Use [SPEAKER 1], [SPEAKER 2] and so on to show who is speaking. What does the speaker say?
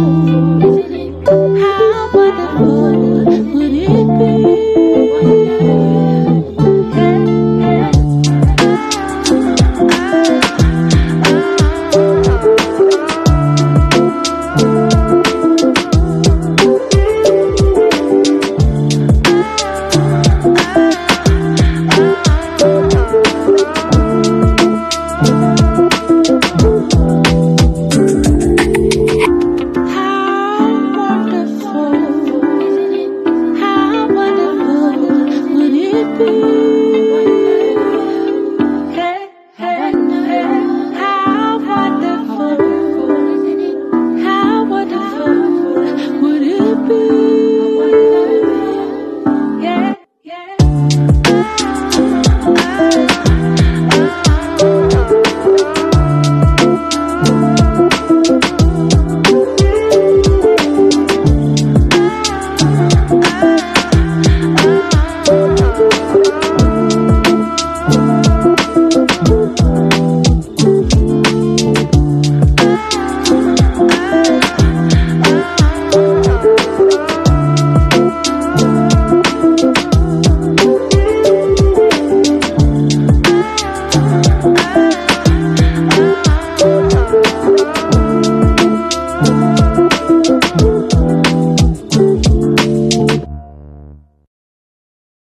[SPEAKER 1] Oh. You.